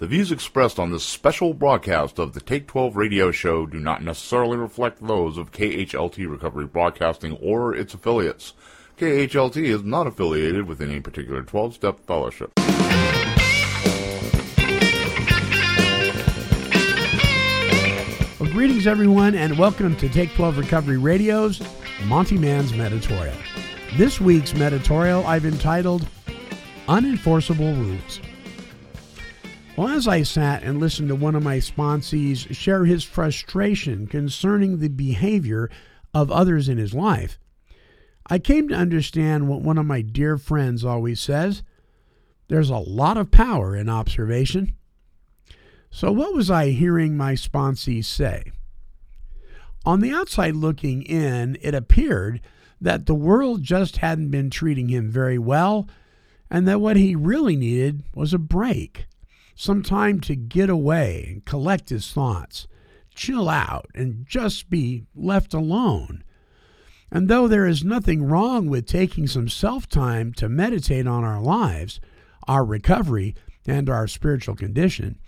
The views expressed on this special broadcast of the Take 12 radio show do not necessarily reflect those of KHLT Recovery Broadcasting or its affiliates. KHLT is not affiliated with any particular 12 step fellowship. Well, greetings, everyone, and welcome to Take 12 Recovery Radio's Monty Man's Meditorial. This week's Meditorial I've entitled Unenforceable Rules. Well, as I sat and listened to one of my sponsees share his frustration concerning the behavior of others in his life, I came to understand what one of my dear friends always says there's a lot of power in observation. So, what was I hearing my sponsee say? On the outside looking in, it appeared that the world just hadn't been treating him very well, and that what he really needed was a break some time to get away and collect his thoughts, chill out, and just be left alone. And though there is nothing wrong with taking some self time to meditate on our lives, our recovery, and our spiritual condition,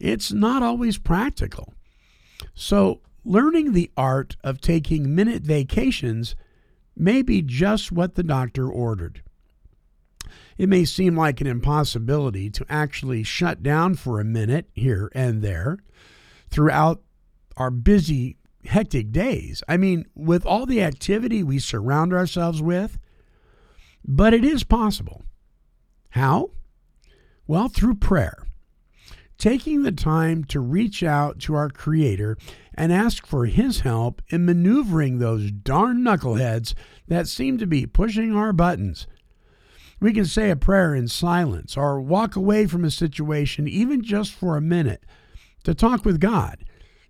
it's not always practical. So, learning the art of taking minute vacations may be just what the doctor ordered. It may seem like an impossibility to actually shut down for a minute here and there throughout our busy, hectic days. I mean, with all the activity we surround ourselves with, but it is possible. How? Well, through prayer. Taking the time to reach out to our Creator and ask for His help in maneuvering those darn knuckleheads that seem to be pushing our buttons we can say a prayer in silence or walk away from a situation, even just for a minute, to talk with God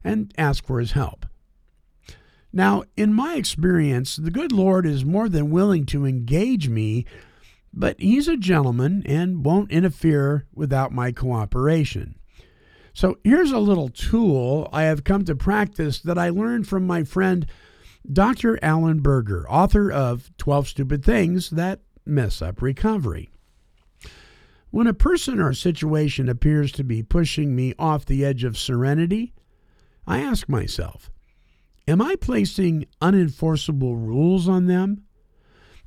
and ask for His help. Now, in my experience, the good Lord is more than willing to engage me, but He's a gentleman and won't interfere without my cooperation. So here's a little tool I have come to practice that I learned from my friend Dr. Allen Berger, author of 12 Stupid Things That mess up recovery. When a person or situation appears to be pushing me off the edge of serenity, I ask myself, Am I placing unenforceable rules on them?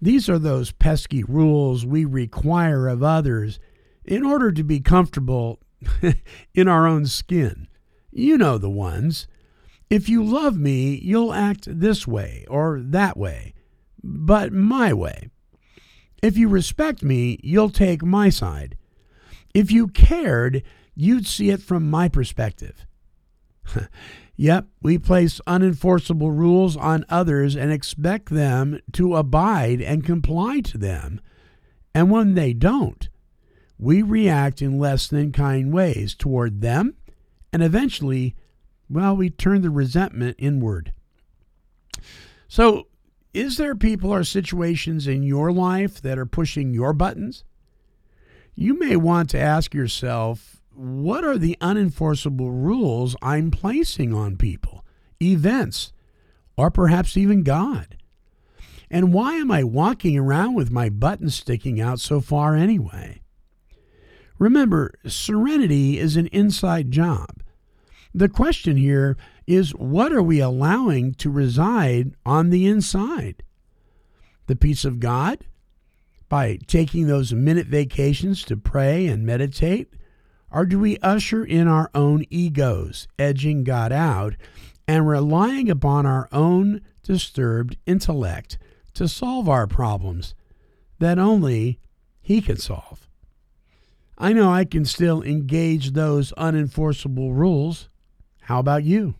These are those pesky rules we require of others in order to be comfortable in our own skin. You know the ones. If you love me, you'll act this way or that way, but my way. If you respect me, you'll take my side. If you cared, you'd see it from my perspective. yep, we place unenforceable rules on others and expect them to abide and comply to them. And when they don't, we react in less than kind ways toward them, and eventually, well, we turn the resentment inward. So is there people or situations in your life that are pushing your buttons? You may want to ask yourself, what are the unenforceable rules I'm placing on people, events, or perhaps even God? And why am I walking around with my buttons sticking out so far anyway? Remember, serenity is an inside job. The question here is what are we allowing to reside on the inside? The peace of God? By taking those minute vacations to pray and meditate? Or do we usher in our own egos, edging God out, and relying upon our own disturbed intellect to solve our problems that only He can solve? I know I can still engage those unenforceable rules. How about you?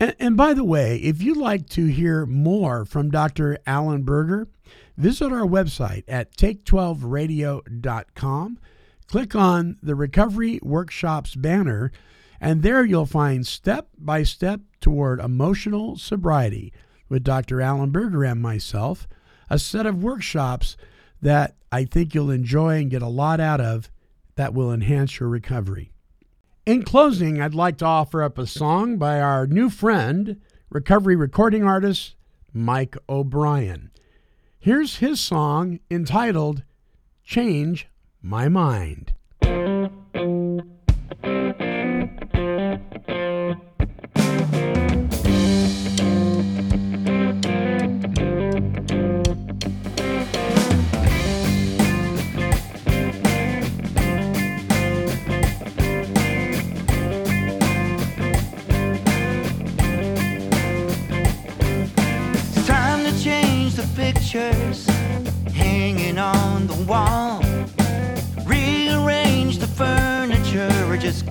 And, and, by the way, if you'd like to hear more from Dr. Allen Berger, visit our website at take12radio.com. Click on the Recovery Workshops banner, and there you'll find step by step toward emotional sobriety with Dr. Allen Berger and myself, a set of workshops that I think you'll enjoy and get a lot out of that will enhance your recovery. In closing, I'd like to offer up a song by our new friend, recovery recording artist Mike O'Brien. Here's his song entitled Change My Mind. Wall. Rearrange the furniture or just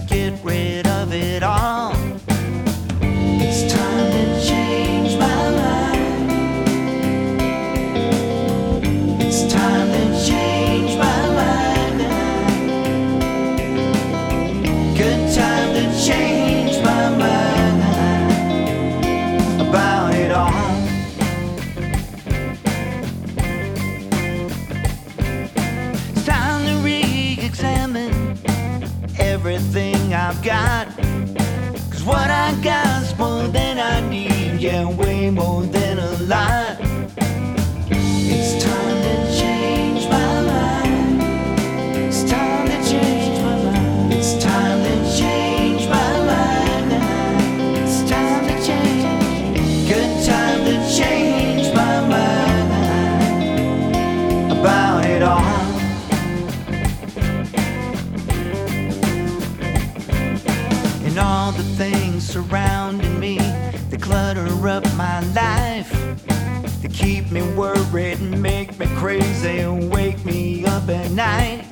everything I've got. Cause what I got's more than I need, yeah, way more than a lot. Surrounding me that clutter up my life that keep me worried and make me crazy and wake me up at night.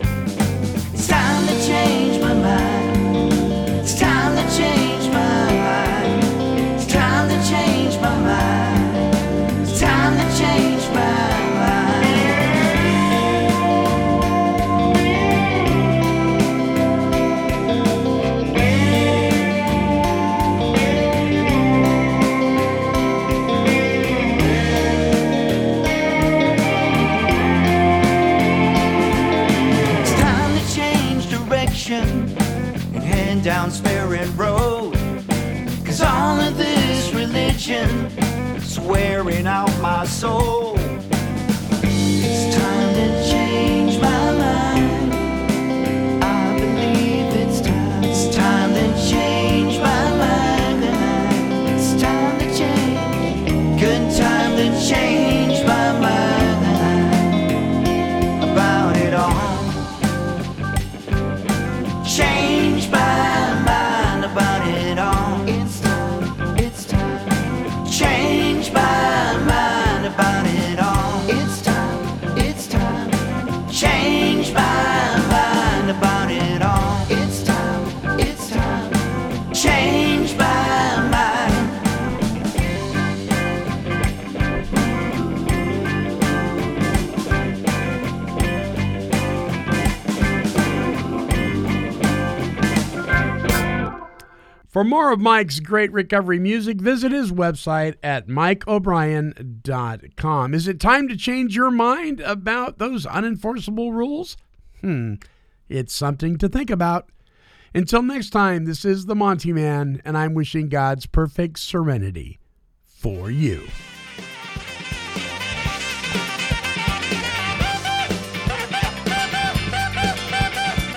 It's time to change my mind For more of Mike's great recovery music, visit his website at mikeobrien.com. Is it time to change your mind about those unenforceable rules? Hmm, it's something to think about. Until next time, this is the Monty Man, and I'm wishing God's perfect serenity for you.